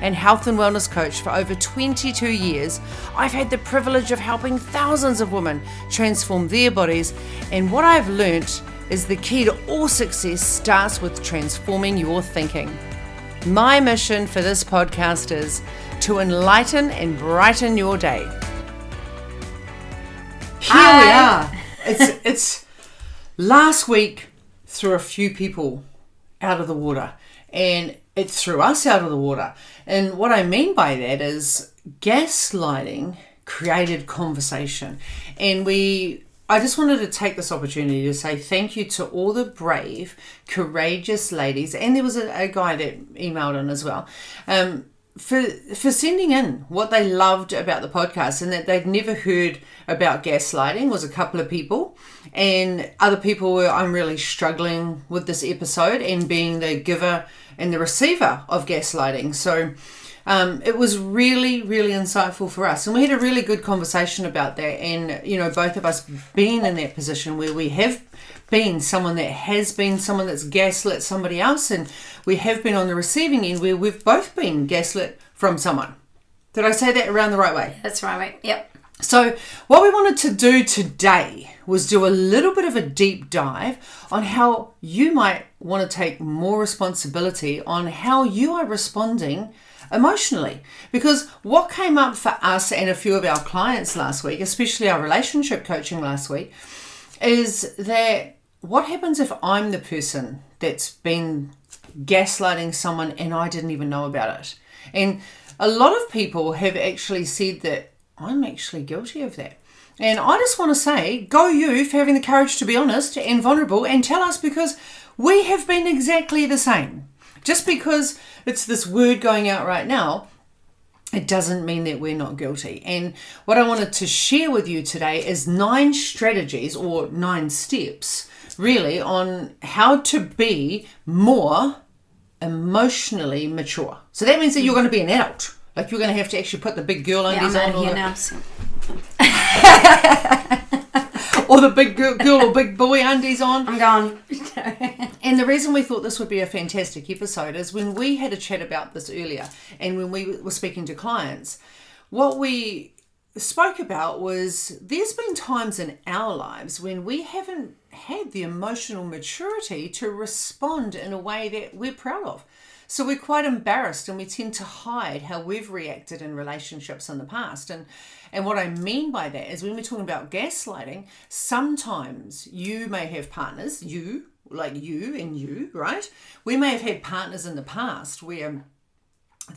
and health and wellness coach for over 22 years, I've had the privilege of helping thousands of women transform their bodies. And what I've learnt is the key to all success starts with transforming your thinking. My mission for this podcast is to enlighten and brighten your day. Here Hi. we are. It's it's last week threw a few people out of the water and it threw us out of the water. And what I mean by that is gaslighting created conversation. And we I just wanted to take this opportunity to say thank you to all the brave, courageous ladies, and there was a, a guy that emailed in as well, um, for for sending in what they loved about the podcast and that they'd never heard about gaslighting. Was a couple of people, and other people were I'm really struggling with this episode and being the giver and the receiver of gaslighting. So um, it was really, really insightful for us. And we had a really good conversation about that. And, you know, both of us being in that position where we have been someone that has been someone that's gaslit somebody else, and we have been on the receiving end where we've both been gaslit from someone. Did I say that around the right way? That's right, mate. Yep. So, what we wanted to do today was do a little bit of a deep dive on how you might want to take more responsibility on how you are responding emotionally. Because what came up for us and a few of our clients last week, especially our relationship coaching last week, is that what happens if I'm the person that's been gaslighting someone and I didn't even know about it? And a lot of people have actually said that I'm actually guilty of that. And I just want to say, go you for having the courage to be honest and vulnerable and tell us because we have been exactly the same. Just because it's this word going out right now, it doesn't mean that we're not guilty. And what I wanted to share with you today is nine strategies or nine steps, really, on how to be more emotionally mature. So that means that you're going to be an adult. Like you're going to have to actually put the big girl Yeah, undies I'm on, out here now. Or the big girl, girl or big boy undies on. I'm gone. And the reason we thought this would be a fantastic episode is when we had a chat about this earlier and when we were speaking to clients, what we spoke about was there's been times in our lives when we haven't had the emotional maturity to respond in a way that we're proud of. So we're quite embarrassed and we tend to hide how we've reacted in relationships in the past. And and what I mean by that is when we're talking about gaslighting, sometimes you may have partners, you, like you and you, right? We may have had partners in the past where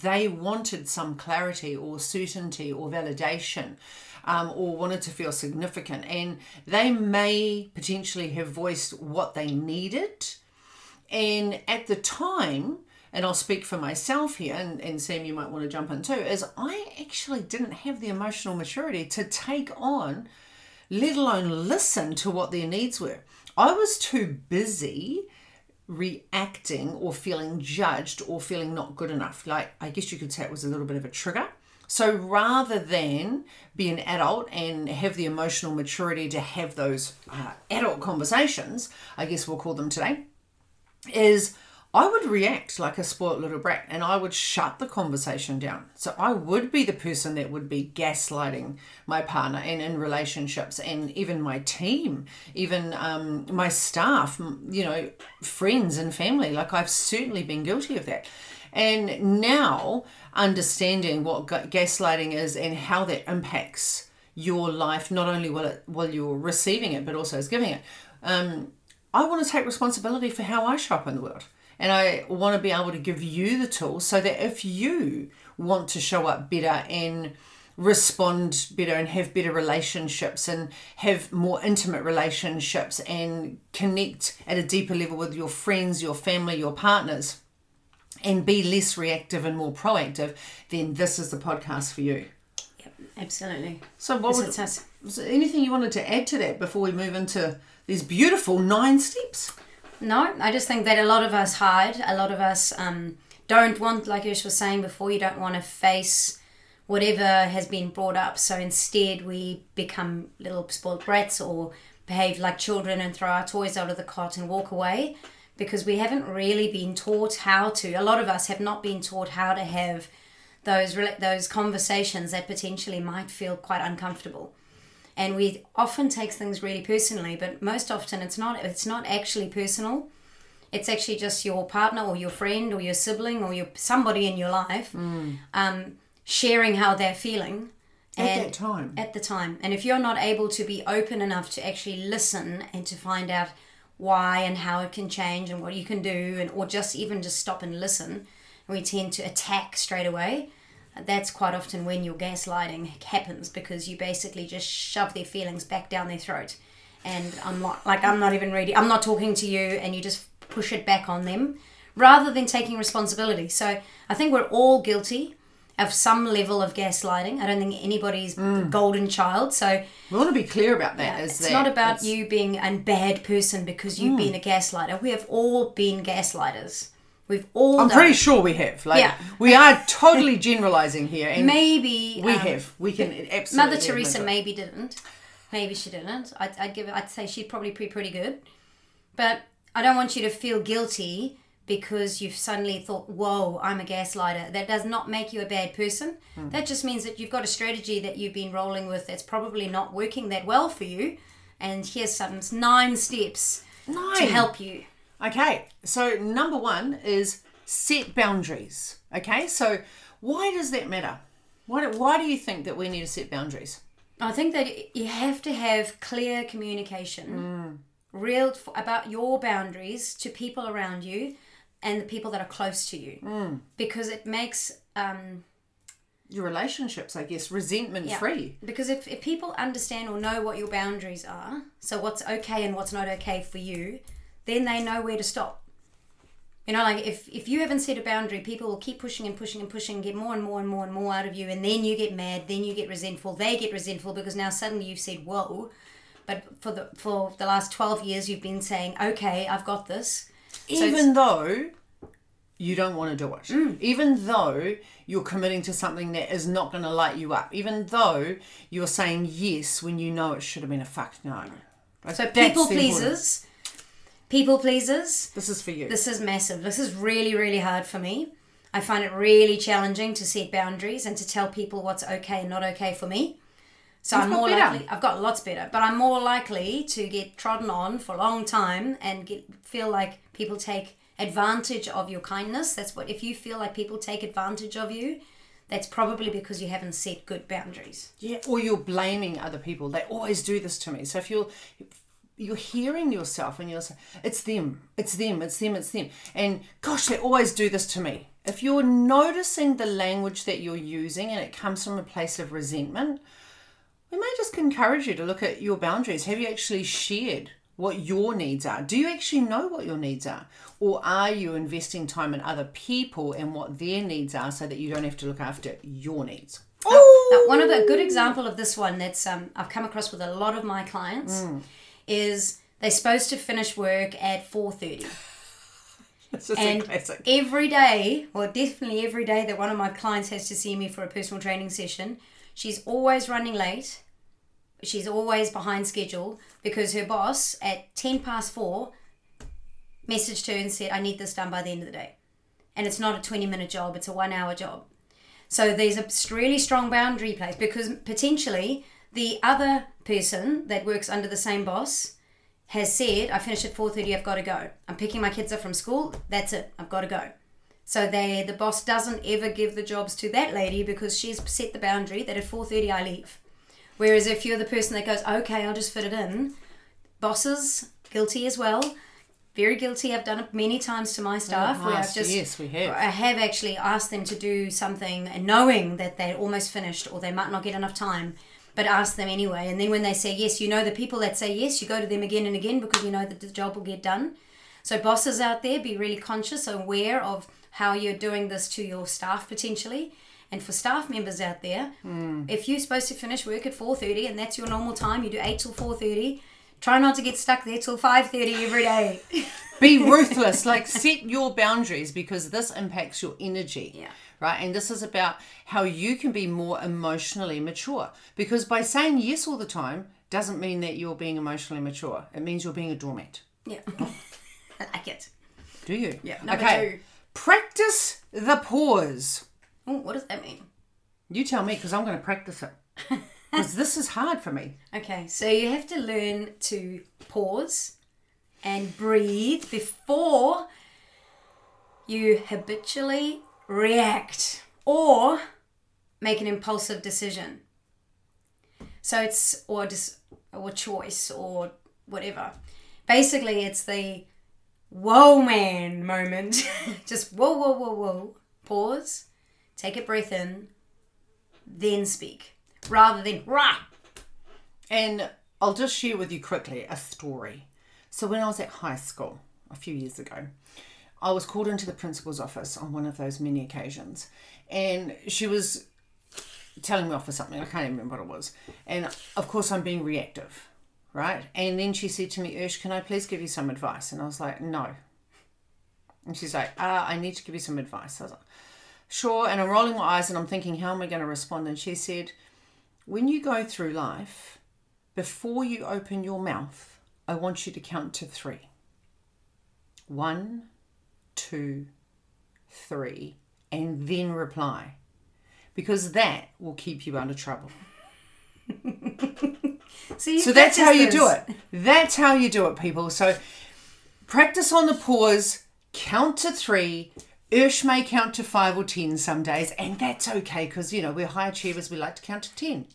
they wanted some clarity or certainty or validation um, or wanted to feel significant. And they may potentially have voiced what they needed. And at the time, and I'll speak for myself here, and, and Sam, you might want to jump in too, is I actually didn't have the emotional maturity to take on, let alone listen to what their needs were. I was too busy reacting or feeling judged or feeling not good enough. Like, I guess you could say it was a little bit of a trigger. So rather than be an adult and have the emotional maturity to have those uh, adult conversations, I guess we'll call them today, is I would react like a spoilt little brat and I would shut the conversation down. So I would be the person that would be gaslighting my partner and in relationships and even my team, even um, my staff, you know, friends and family. Like I've certainly been guilty of that. And now understanding what gaslighting is and how that impacts your life, not only while, it, while you're receiving it, but also as giving it. Um, I want to take responsibility for how I show up in the world. And I want to be able to give you the tools so that if you want to show up better and respond better and have better relationships and have more intimate relationships and connect at a deeper level with your friends, your family, your partners, and be less reactive and more proactive, then this is the podcast for you. Yep, absolutely. So, what would, us. was there anything you wanted to add to that before we move into these beautiful nine steps? No, I just think that a lot of us hide. A lot of us um, don't want, like Ursh was saying before, you don't want to face whatever has been brought up. So instead, we become little spoiled brats or behave like children and throw our toys out of the cot and walk away because we haven't really been taught how to. A lot of us have not been taught how to have those those conversations that potentially might feel quite uncomfortable and we often take things really personally but most often it's not it's not actually personal it's actually just your partner or your friend or your sibling or your somebody in your life um, sharing how they're feeling At that time. at the time and if you're not able to be open enough to actually listen and to find out why and how it can change and what you can do and or just even just stop and listen. We tend to attack straight away. That's quite often when your gaslighting happens because you basically just shove their feelings back down their throat. And i'm not like i'm not even ready i'm not talking to you and you just push it back on them rather than taking responsibility. So i think we're all guilty of some level of gaslighting i don't think anybody's the golden child so We want to be clear about that. is it's that not about it's- you being a bad person because you've been a gaslighter we have all been gaslighters we've all I'm done pretty sure we have. Like, Yeah. we are totally generalizing here, and maybe we um, have. We can absolutely. Mother Teresa maybe didn't. Maybe she didn't. I'd, I'd give. I'd say she'd probably be pretty good. But I don't want you to feel guilty because you've suddenly thought, "Whoa, I'm a gaslighter." That does not make you a bad person. Hmm. That just means that you've got a strategy that you've been rolling with that's probably not working that well for you. And here's some nine steps to help you. Okay, so number one is set boundaries. Okay, so why does that matter? Why do, why do you think that we need to set boundaries? I think that you have to have clear communication, real about your boundaries to people around you and the people that are close to you, because it makes um, Your relationships, I guess, resentment yeah. free. Because if, if people understand or know what your boundaries are, so what's okay and what's not okay for you, then they know where to stop. You know, like if, if you haven't set a boundary, people will keep pushing and pushing and pushing, get more and more and more and more out of you, and then you get mad, then you get resentful, they get resentful because now suddenly you've said, Whoa. But for the for the last twelve years you've been saying, Okay, I've got this. So Even though you don't want to do it, Mm. even though you're committing to something that is not going to light you up, even though you're saying yes when you know it should have been a fuck no. Like, So people pleasers, people pleasers, This is for you. This is massive. This is really, really hard for me. I find it really challenging to set boundaries and to tell people what's okay and not okay for me. So I'm more better. likely. I've got lots better, but I'm more likely to get trodden on for a long time and get feel like people take advantage of your kindness. That's what. If you feel like people take advantage of you, that's probably because you haven't set good boundaries. Yeah, or you're blaming other people. They always do this to me. So if you're you're hearing yourself and you're saying it's them, it's them, it's them, it's them, and gosh, they always do this to me. If you're noticing the language that you're using and it comes from a place of resentment, we may just encourage you to look at your boundaries. Have you actually shared what your needs are? Do you actually know what your needs are? Or are you investing time in other people and what their needs are so that you don't have to look after your needs? Now, one of the good example of this one that's um, I've come across with a lot of my clients is they're supposed to finish work at four thirty, It's just and a classic. every day, or definitely every day that one of my clients has to see me for a personal training session, she's always running late. She's always behind schedule because her boss at ten past four messaged her and said, "I need this done by the end of the day," and it's not a twenty minute job; it's a one hour job. So there's a really strong boundary place because potentially the other person that works under the same boss has said, "I finish at four thirty. I've got to go. I'm picking my kids up from school. That's it. I've got to go." So they the boss doesn't ever give the jobs to that lady because she's set the boundary that at four thirty I leave. Whereas if you're the person that goes, "Okay, I'll just fit it in," bosses guilty as well. Very guilty. I've done it many times to my oh, staff where I've Yes, just yes, we have. I have actually asked them to do something and knowing that they're almost finished or they might not get enough time, but ask them anyway. And then when they say yes, you know the people that say yes, you go to them again and again because you know that the job will get done. So bosses out there, be really conscious, aware of how you're doing this to your staff potentially. And for staff members out there, hmm. if you're supposed to finish work at 4.30 and that's your normal time, you do 8 till 4.30, try not to get stuck there till 5.30 every day. Be ruthless. like set your boundaries because this impacts your energy. Yeah. Right. And this is about how you can be more emotionally mature. Because by saying yes all the time doesn't mean that you're being emotionally mature. It means you're being a doormat. yeah. I like it. Do you? Yeah, number okay. two. Practice the pause. Oh, what does that mean? You tell me because I'm going to practice it. Because this is hard for me. Okay, so you have to learn to pause and breathe before you habitually react or make an impulsive decision. So it's or dis, or choice or whatever. Basically, it's the whoa man moment. Just whoa whoa whoa whoa. Pause, take a breath in, then speak, rather than rah. And I'll just share with you quickly a story. So, when I was at high school a few years ago, I was called into the principal's office on one of those many occasions, and she was telling me off for something. I can't even remember what it was. And of course, I'm being reactive, right? And then she said to me, Ursh, can I please give you some advice? And I was like, no. And she's like, uh, I need to give you some advice. I was like, sure. And I'm rolling my eyes and I'm thinking, how am I going to respond? And she said, when you go through life, before you open your mouth, I want you to count to three. One, two, three, and then reply. Because that will keep you out of trouble. See, So that's how you do it. That's how you do it, people. So practice on the pause, count to three. Ursh may count to five or ten some days, and that's okay because you know we're high achievers, we like to count to ten.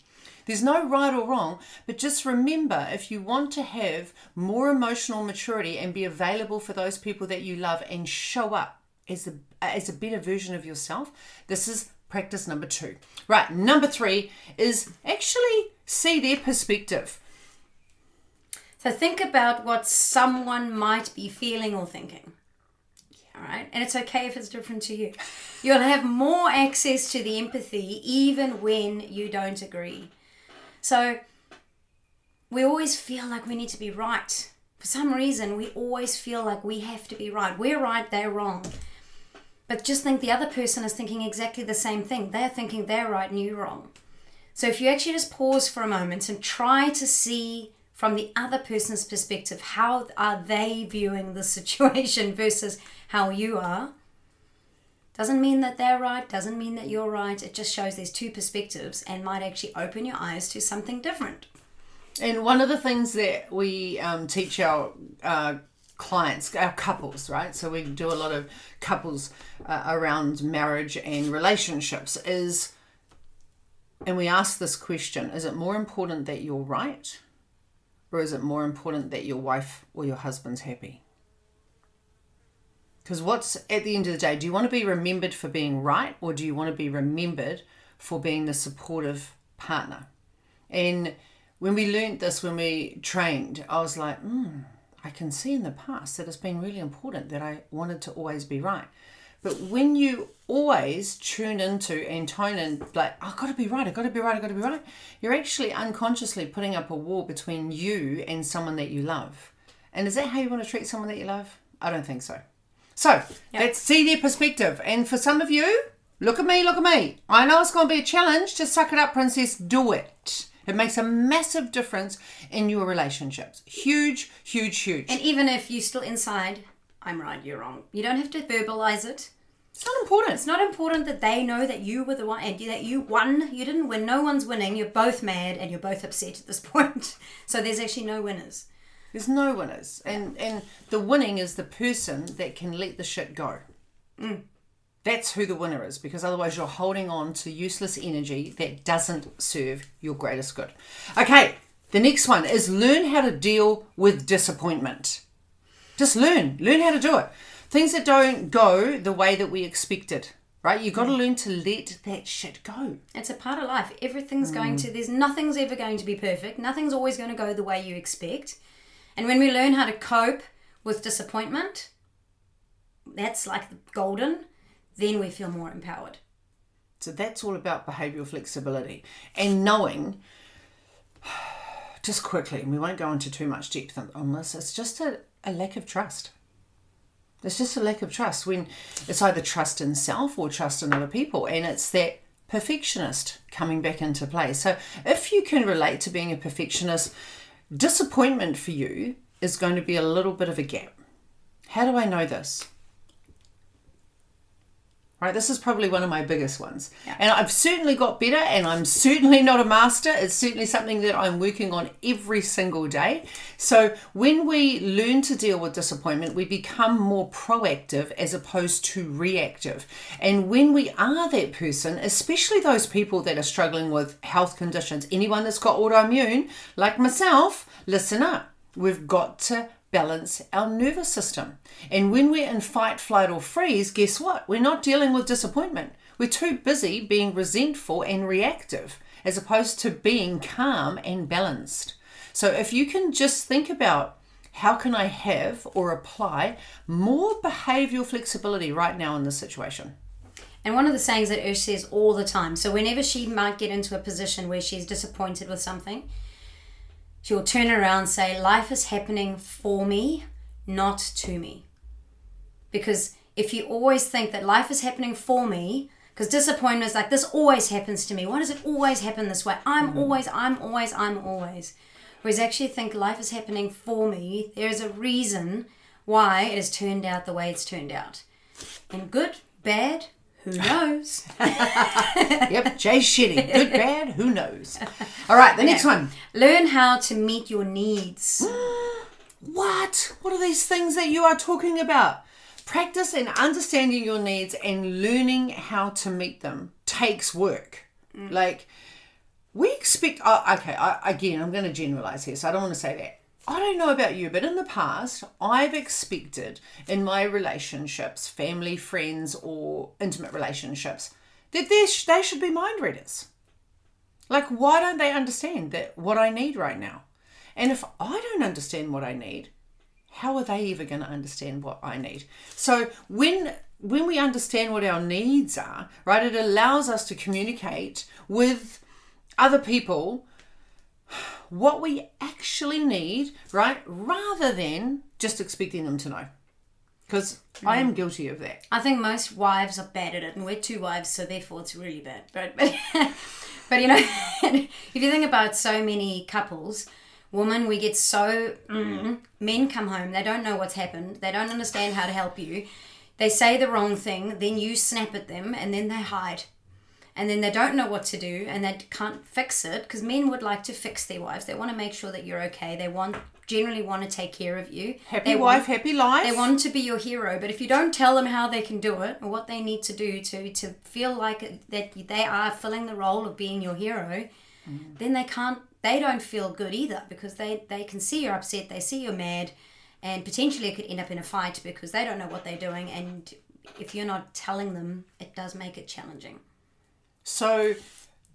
There's no right or wrong, but just remember if you want to have more emotional maturity and be available for those people that you love and show up as a as a better version of yourself, this is practice number two. Right, number three is actually see their perspective. So think about what someone might be feeling or thinking. Right, and it's okay if it's different to you. You'll have more access to the empathy even when you don't agree. So we always feel like we need to be right. For some reason, we always feel like we have to be right. We're right, they're wrong. But just think the other person is thinking exactly the same thing. They're thinking they're right and you're wrong. So if you actually just pause for a moment and try to see from the other person's perspective, how are they viewing the situation versus how you are? Doesn't mean that they're right, doesn't mean that you're right. It just shows there's two perspectives and might actually open your eyes to something different. And one of the things that we um, teach our uh, clients, our couples, right? So we do a lot of couples uh, around marriage and relationships is, and we ask this question is it more important that you're right or is it more important that your wife or your husband's happy? Because what's at the end of the day, do you want to be remembered for being right or do you want to be remembered for being the supportive partner? And when we learned this, when we trained, I was like, hmm, I can see in the past that it's been really important that I wanted to always be right. But when you always tune into and tone in, like, I've got to be right, I've got to be right, I've got to be right, you're actually unconsciously putting up a wall between you and someone that you love. And is that how you want to treat someone that you love? I don't think so. So let's see their perspective. And for some of you, look at me, look at me. I know it's going to be a challenge. Just suck it up, princess. Do it. It makes a massive difference in your relationships. Huge, huge, huge. And even if you're still inside, I'm right, you're wrong. You don't have to verbalize it. It's not important. It's not important that they know that you were the one and that you won. You didn't win. No one's winning. You're both mad and you're both upset at this point. So there's actually no winners. There's no winners. And and the winning is the person that can let the shit go. Mm. That's who the winner is because otherwise you're holding on to useless energy that doesn't serve your greatest good. Okay, the next one is learn how to deal with disappointment. Just learn, learn how to do it. Things that don't go the way that we expected, right? You've got to mm. learn to let that shit go. It's a part of life. Everything's going mm. to, there's nothing's ever going to be perfect. Nothing's always going to go the way you expect. And when we learn how to cope with disappointment, that's like the golden, then we feel more empowered. So that's all about behavioral flexibility and knowing, just quickly, and we won't go into too much depth on this, it's just a, a lack of trust. It's just a lack of trust when it's either trust in self or trust in other people. And it's that perfectionist coming back into play. So if you can relate to being a perfectionist, disappointment for you is going to be a little bit of a gap. How do I know this? Right, this is probably one of my biggest ones. Yeah. And I've certainly got better, and I'm certainly not a master. It's certainly something that I'm working on every single day. So, when we learn to deal with disappointment, we become more proactive as opposed to reactive. And when we are that person, especially those people that are struggling with health conditions, anyone that's got autoimmune, like myself, listen up. We've got to balance our nervous system. And when we're in fight, flight, or freeze, guess what? We're not dealing with disappointment. We're too busy being resentful and reactive as opposed to being calm and balanced. So if you can just think about how can I have or apply more behavioral flexibility right now in this situation? And one of the sayings that Ursh says all the time so, whenever she might get into a position where she's disappointed with something, she'll turn around and say, Life is happening for me, not to me. Because if you always think that life is happening for me, because disappointment is like, this always happens to me. Why does it always happen this way? I'm mm-hmm. always, I'm always, I'm always. Whereas actually think life is happening for me, there is a reason why it has turned out the way it's turned out. And good, bad, who knows? Yep, Jay Shetty. Good, bad, who knows? All right, the next one. Learn how to meet your needs. What? What are these things that you are talking about? Practice and understanding your needs and learning how to meet them takes work. Mm. Like, we expect, oh, okay, I, again, I'm going to generalize here, so I don't want to say that. I don't know about you, but in the past, I've expected in my relationships, family, friends, or intimate relationships, that they, sh- they should be mind readers. Like, why don't they understand that what I need right now? And if I don't understand what I need, how are they ever going to understand what I need? So when when we understand what our needs are, right, it allows us to communicate with other people what we actually need, right, rather than just expecting them to know. Because I am guilty of that. I think most wives are bad at it, and we're two wives, so therefore it's really bad. But but, but you know, if you think about so many couples, woman we get so mm, men come home, they don't know what's happened, they don't understand how to help you. They say the wrong thing, then you snap at them, and then they hide. And then they don't know what to do, and they can't fix it because men would like to fix their wives. They want to make sure that you're okay. They want generally want to take care of you. Happy they wife, want, happy life. they want to be your hero, but if you don't tell them how they can do it or what they need to do to to feel like that they are filling the role of being your hero, mm. then they can't. They don't feel good either because they they can see you're upset, they see you're mad, and potentially it could end up in a fight because they don't know what they're doing. And if you're not telling them, it does make it challenging. So,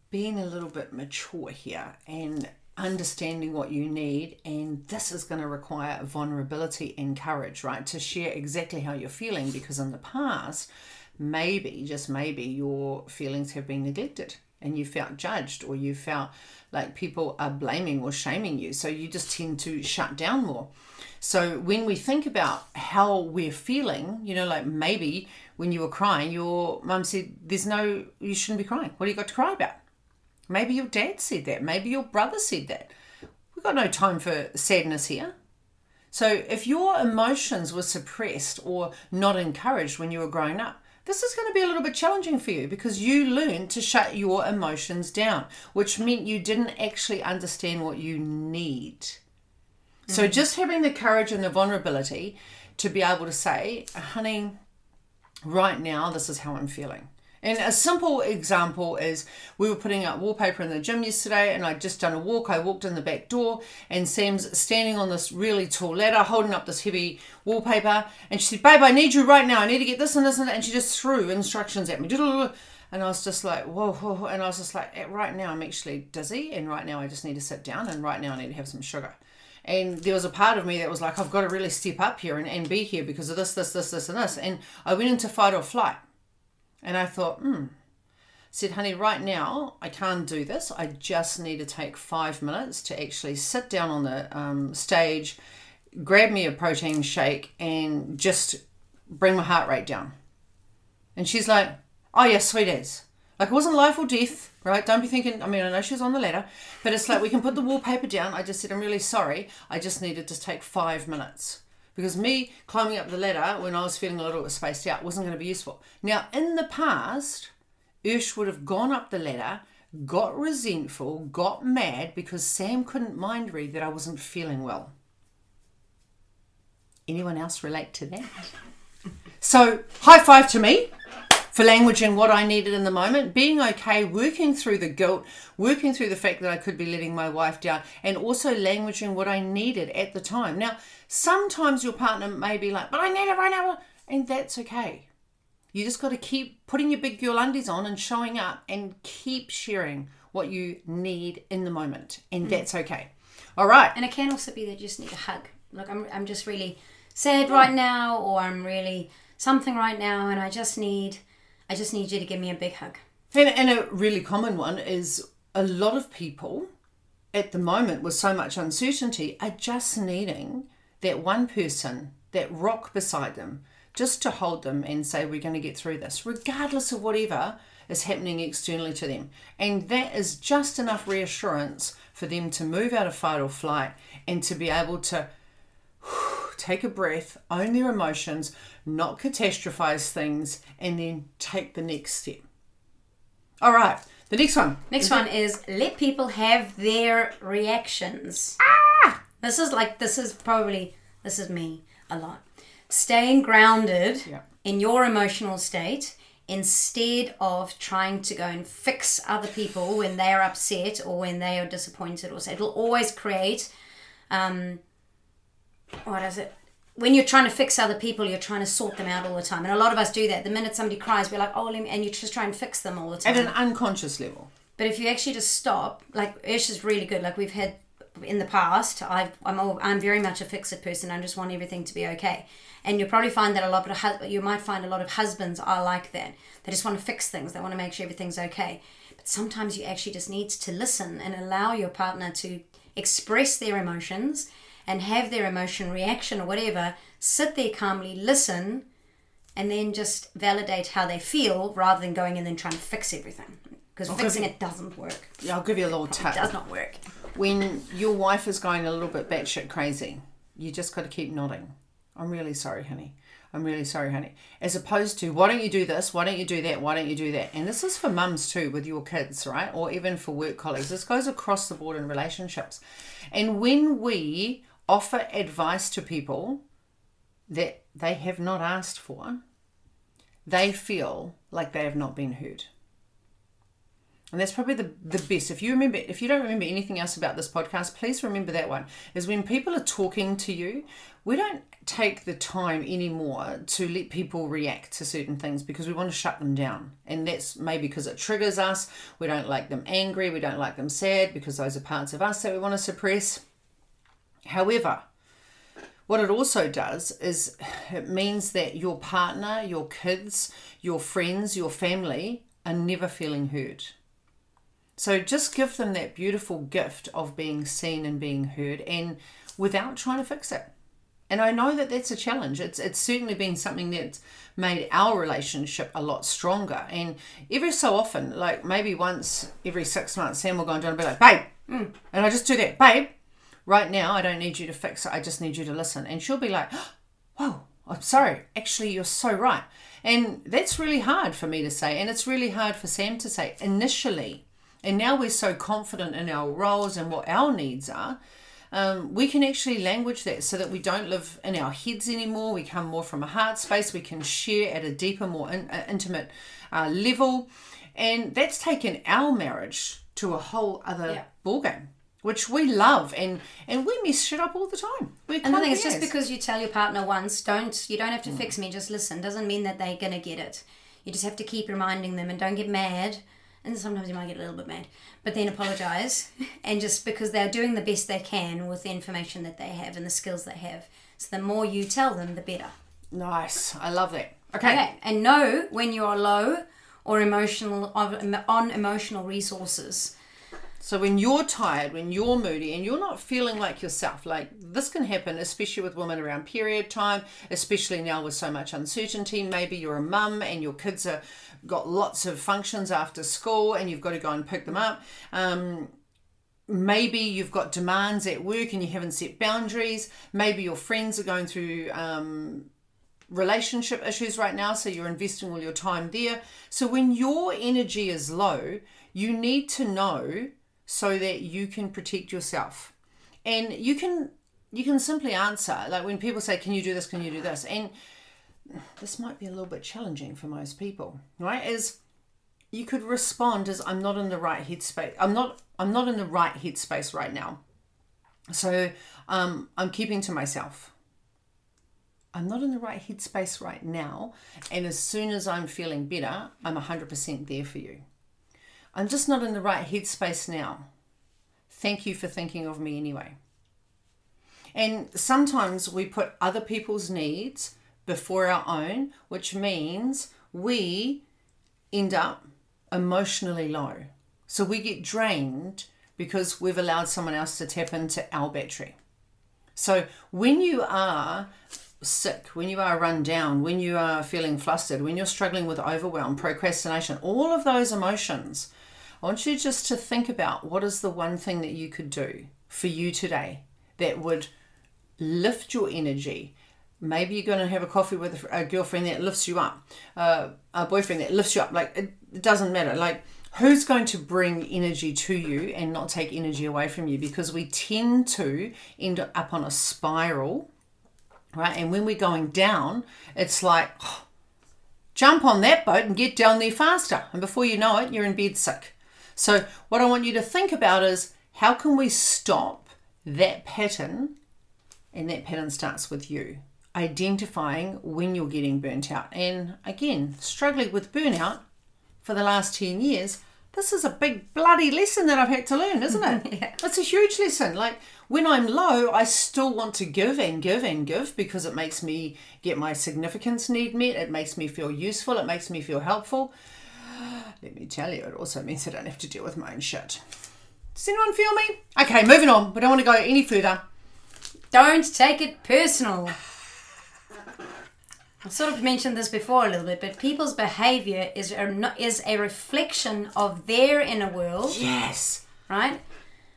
being a little bit mature here and understanding what you need, and this is going to require vulnerability and courage, right? To share exactly how you're feeling because in the past, maybe, just maybe, your feelings have been neglected and you felt judged or you felt like people are blaming or shaming you. So, you just tend to shut down more. So when we think about how we're feeling, you know, like maybe when you were crying, your mum said, There's no, you shouldn't be crying. What do you got to cry about? Maybe your dad said that. Maybe your brother said that. We've got no time for sadness here. So if your emotions were suppressed or not encouraged when you were growing up, this is going to be a little bit challenging for you because you learned to shut your emotions down, which meant you didn't actually understand what you need. So mm-hmm. just having the courage and the vulnerability to be able to say, honey, right now this is how I'm feeling. And a simple example is we were putting up wallpaper in the gym yesterday and I'd just done a walk. I walked in the back door and Sam's standing on this really tall ladder holding up this heavy wallpaper and she said, Babe, I need you right now. I need to get this and this and that. And she just threw instructions at me. And I was just like, whoa, whoa. And I was just like, right now I'm actually dizzy and right now I just need to sit down and right now I need to have some sugar. And there was a part of me that was like, I've got to really step up here and, and be here because of this, this, this, this, and this. And I went into fight or flight. And I thought, hmm, said, honey, right now I can't do this. I just need to take five minutes to actually sit down on the um, stage, grab me a protein shake, and just bring my heart rate down. And she's like, oh, yeah, sweet as. Like, it wasn't life or death, right? Don't be thinking, I mean, I know she's on the ladder, but it's like we can put the wallpaper down. I just said, I'm really sorry. I just needed to take five minutes. Because me climbing up the ladder when I was feeling a little bit spaced out wasn't going to be useful. Now, in the past, Ursh would have gone up the ladder, got resentful, got mad because Sam couldn't mind read that I wasn't feeling well. Anyone else relate to that? So, high five to me for language languaging what I needed in the moment, being okay, working through the guilt, working through the fact that I could be letting my wife down, and also languaging what I needed at the time. Now, sometimes your partner may be like, but I need it right now, and that's okay. You just got to keep putting your big girl undies on and showing up and keep sharing what you need in the moment. And mm. that's okay. All right. And it can also be that you just need a hug. Look, I'm, I'm just really sad right now, or I'm really something right now, and I just need, I just need you to give me a big hug. And, and a really common one is a lot of people at the moment with so much uncertainty are just needing that one person, that rock beside them, just to hold them and say, We're going to get through this, regardless of whatever is happening externally to them. And that is just enough reassurance for them to move out of fight or flight and to be able to take a breath, own their emotions, not catastrophize things, and then take the next step. All right, the next one. Next is one it? is let people have their reactions. Ah! This is like, this is probably, this is me a lot staying grounded yeah. in your emotional state instead of trying to go and fix other people when they're upset or when they are disappointed or so it'll always create um what is it when you're trying to fix other people you're trying to sort them out all the time. And a lot of us do that. The minute somebody cries we're like oh and you just try and fix them all the time at an unconscious level. But if you actually just stop like Ursh is really good. Like we've had in the past I've, I'm, all, I'm very much a fix-it person. I just want everything to be okay. And you'll probably find that a lot of you might find a lot of husbands are like that. They just want to fix things. They want to make sure everything's okay. But sometimes you actually just need to listen and allow your partner to express their emotions and have their emotion reaction or whatever sit there calmly listen and then just validate how they feel rather than going in and then trying to fix everything because fixing you, it doesn't work yeah i'll give you a little tip it does not work when your wife is going a little bit batshit crazy you just got to keep nodding I'm really sorry, honey. I'm really sorry, honey. As opposed to, why don't you do this? Why don't you do that? Why don't you do that? And this is for mums too, with your kids, right? Or even for work colleagues. This goes across the board in relationships. And when we offer advice to people that they have not asked for, they feel like they have not been heard. And that's probably the, the best. If you remember, if you don't remember anything else about this podcast, please remember that one. Is when people are talking to you, we don't take the time anymore to let people react to certain things because we want to shut them down. And that's maybe because it triggers us. We don't like them angry, we don't like them sad because those are parts of us that we want to suppress. However, what it also does is it means that your partner, your kids, your friends, your family are never feeling heard so just give them that beautiful gift of being seen and being heard and without trying to fix it. And I know that that's a challenge. It's it's certainly been something that's made our relationship a lot stronger. And every so often, like maybe once every six months, Sam will go and John and be like, babe, mm. and I just do that, babe. Right now, I don't need you to fix it. I just need you to listen. And she'll be like, whoa, I'm sorry. Actually, you're so right. And that's really hard for me to say. And it's really hard for Sam to say initially and now we're so confident in our roles and what our needs are, um, we can actually language that so that we don't live in our heads anymore. We come more from a heart space. We can share at a deeper, more in, uh, intimate uh, level. And that's taken our marriage to a whole other yeah. ballgame which we love and and we mess shit up all the time. We're and the thing is, just because you tell your partner once, don't you don't have to mm. fix me. Just listen. Doesn't mean that they're gonna get it. You just have to keep reminding them and don't get mad and sometimes you might get a little bit mad, but then apologize and just because they're doing the best they can with the information that they have and the skills they have. So the more you tell them, the better. Nice. I love that. Okay. okay. And know when you're low or emotional on emotional resources. So when you're tired, when you're moody, and you're not feeling like yourself, like this can happen, especially with women around period time, especially now with so much uncertainty. Maybe you're a mum and your kids are got lots of functions after school, and you've got to go and pick them up. Um, maybe you've got demands at work and you haven't set boundaries. Maybe your friends are going through um, relationship issues right now, so you're investing all your time there. So when your energy is low, you need to know so that you can protect yourself. And you can you can simply answer like when people say can you do this? Can you do this? And this might be a little bit challenging for most people right? Is you could respond as i'm not in the right headspace i'm not i'm not in the right headspace right now. So um, i'm keeping to myself. I'm not in the right headspace right now and as soon as i'm feeling better i'm 100% there for you I'm just not in the right headspace now. Thank you for thinking of me anyway. And sometimes we put other people's needs before our own, which means we end up emotionally low. So we get drained because we've allowed someone else to tap into our battery. So when you are sick, when you are run down, when you are feeling flustered, when you're struggling with overwhelm, procrastination, all of those emotions I want you just to think about what is the one thing that you could do for you today that would lift your energy. Maybe you're going to have a coffee with a girlfriend that lifts you up, uh, a boyfriend that lifts you up. Like, it, doesn't matter. Like, who's going to bring energy to you and not take energy away from you? Because we tend to end up on a spiral, right? And when we're going down, it's like, oh, jump on that boat and get down there faster. And before you know it, you're in bed sick. So, what I want you to think about is how can we stop that pattern? And that pattern starts with you identifying when you're getting burnt out. And again, struggling with burnout for the last 10 years, this is a big bloody lesson that I've had to learn, isn't it? yeah. It's a huge lesson. Like when I'm low, I still want to give and give and give because it makes me get my significance need met. It makes me feel useful. It makes me feel helpful. Let me tell you, it also means I don't have to deal with my own shit. Does anyone feel me? Okay, moving on. We don't want to go any further. Don't take it personal. I sort of mentioned this before a little bit, but people's behavior is a, is a reflection of their inner world. Yes. Right?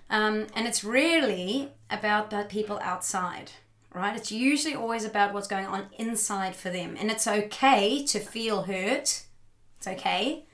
Um, and it's really about the people outside, right? It's usually always about what's going on inside for them. And it's okay to feel hurt. It's okay.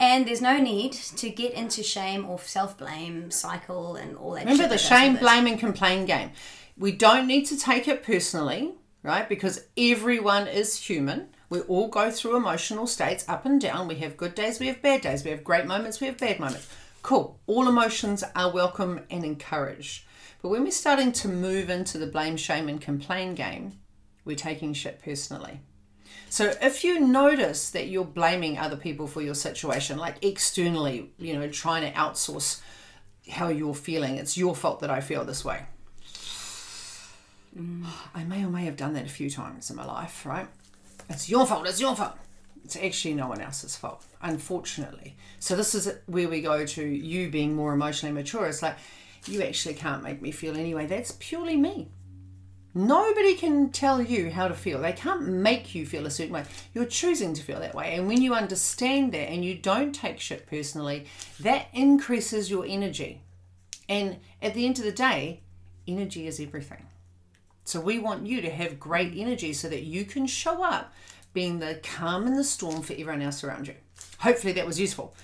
And there's no need to get into shame or self blame cycle and all that. Remember the shame, blame, and complain game. We don't need to take it personally, right? Because everyone is human. We all go through emotional states up and down. We have good days, we have bad days, we have great moments, we have bad moments. Cool. All emotions are welcome and encouraged. But when we're starting to move into the blame, shame, and complain game, we're taking shit personally. So if you notice that you're blaming other people for your situation, like externally, you know, trying to outsource how you're feeling, it's your fault that I feel this way. Mm. I may or may have done that a few times in my life, right? It's your fault, it's your fault. It's actually no one else's fault, unfortunately. So this is where we go to you being more emotionally mature. It's like, you actually can't make me feel anyway. That's purely me. Nobody can tell you how to feel. They can't make you feel a certain way. You're choosing to feel that way. And when you understand that and you don't take shit personally, that increases your energy. And at the end of the day, energy is everything. So we want you to have great energy so that you can show up being the calm in the storm for everyone else around you. Hopefully that was useful.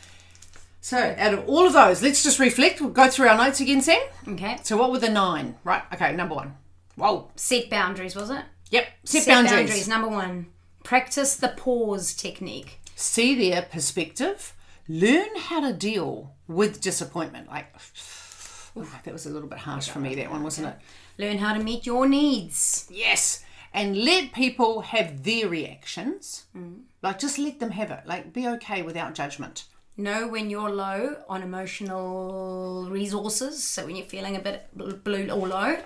So, out of all of those, let's just reflect. We'll go through our notes again, Sam. Okay. So, what were the nine? Right. Okay. Number one. Whoa. Set boundaries, was it? Yep. Set, Set boundaries. boundaries. Number one. Practice the pause technique. See their perspective. Learn how to deal with disappointment. Like, ooh, that was a little bit harsh for me, that one, wasn't it? Learn how to meet your needs. Yes. And let people have their reactions. Mm. Like, just let them have it. Like, be okay without judgment. Know when you're low on emotional resources. So, when you're feeling a bit blue or low,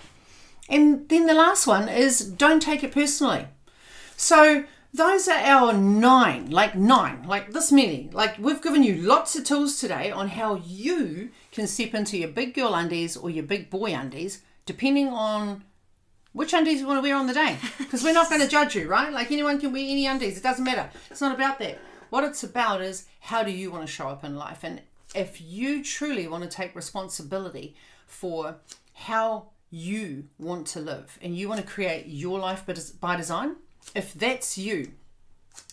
and then the last one is don't take it personally. So those are our nine, like nine, like this many. Like we've given you lots of tools today on how you can step into your big girl undies or your big boy undies, depending on which undies you want to wear on the day. Because we're not going to judge you, right? Like anyone can wear any undies, it doesn't matter. It's not about that. What it's about is how do you want to show up in life? And if you truly want to take responsibility for how you want to live and you want to create your life by design, if that's you,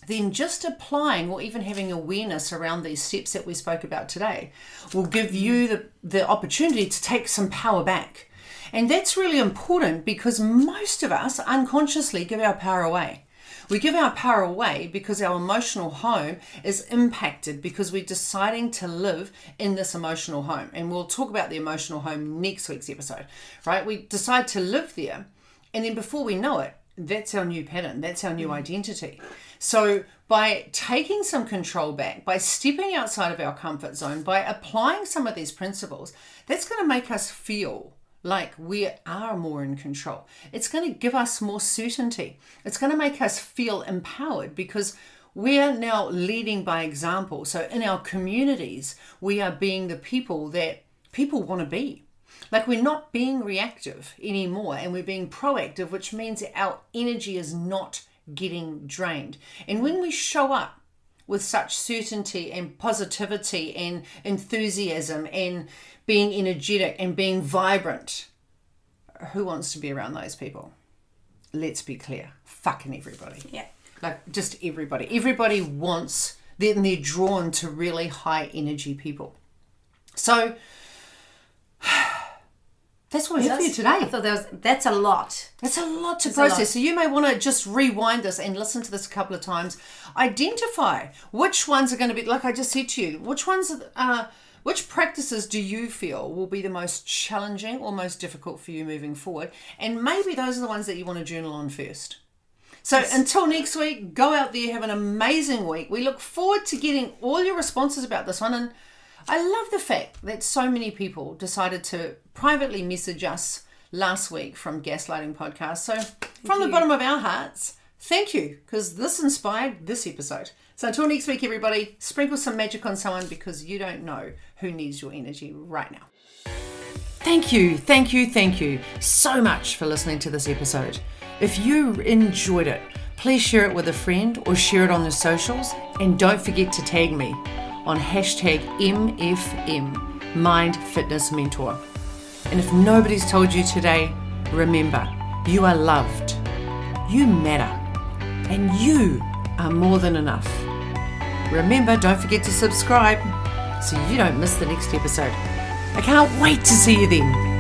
then just applying or even having awareness around these steps that we spoke about today will give you the, the opportunity to take some power back. And that's really important because most of us unconsciously give our power away. We give our power away because our emotional home is impacted because we're deciding to live in this emotional home. And we'll talk about the emotional home next week's episode, right? We decide to live there. And then before we know it, that's our new pattern, that's our new mm. identity. So, by taking some control back, by stepping outside of our comfort zone, by applying some of these principles, that's going to make us feel like we are more in control. It's going to give us more certainty. It's going to make us feel empowered because we're now leading by example. So, in our communities, we are being the people that people want to be. Like we're not being reactive anymore and we're being proactive, which means our energy is not getting drained. And when we show up with such certainty and positivity and enthusiasm and being energetic and being vibrant, who wants to be around those people? Let's be clear. Fucking everybody. Yeah. Like just everybody. Everybody wants, then they're drawn to really high energy people. So, that's what we have for you today. I thought that was that's a lot. That's a lot to process. Lot. So you may want to just rewind this and listen to this a couple of times. Identify which ones are going to be like I just said to you. Which ones are uh, which practices do you feel will be the most challenging or most difficult for you moving forward? And maybe those are the ones that you want to journal on first. So yes. until next week, go out there, have an amazing week. We look forward to getting all your responses about this one and I love the fact that so many people decided to privately message us last week from Gaslighting Podcast. So, from the bottom of our hearts, thank you because this inspired this episode. So, until next week, everybody, sprinkle some magic on someone because you don't know who needs your energy right now. Thank you, thank you, thank you so much for listening to this episode. If you enjoyed it, please share it with a friend or share it on the socials and don't forget to tag me on hashtag MFM, Mind Fitness Mentor. And if nobody's told you today, remember, you are loved, you matter, and you are more than enough. Remember, don't forget to subscribe so you don't miss the next episode. I can't wait to see you then.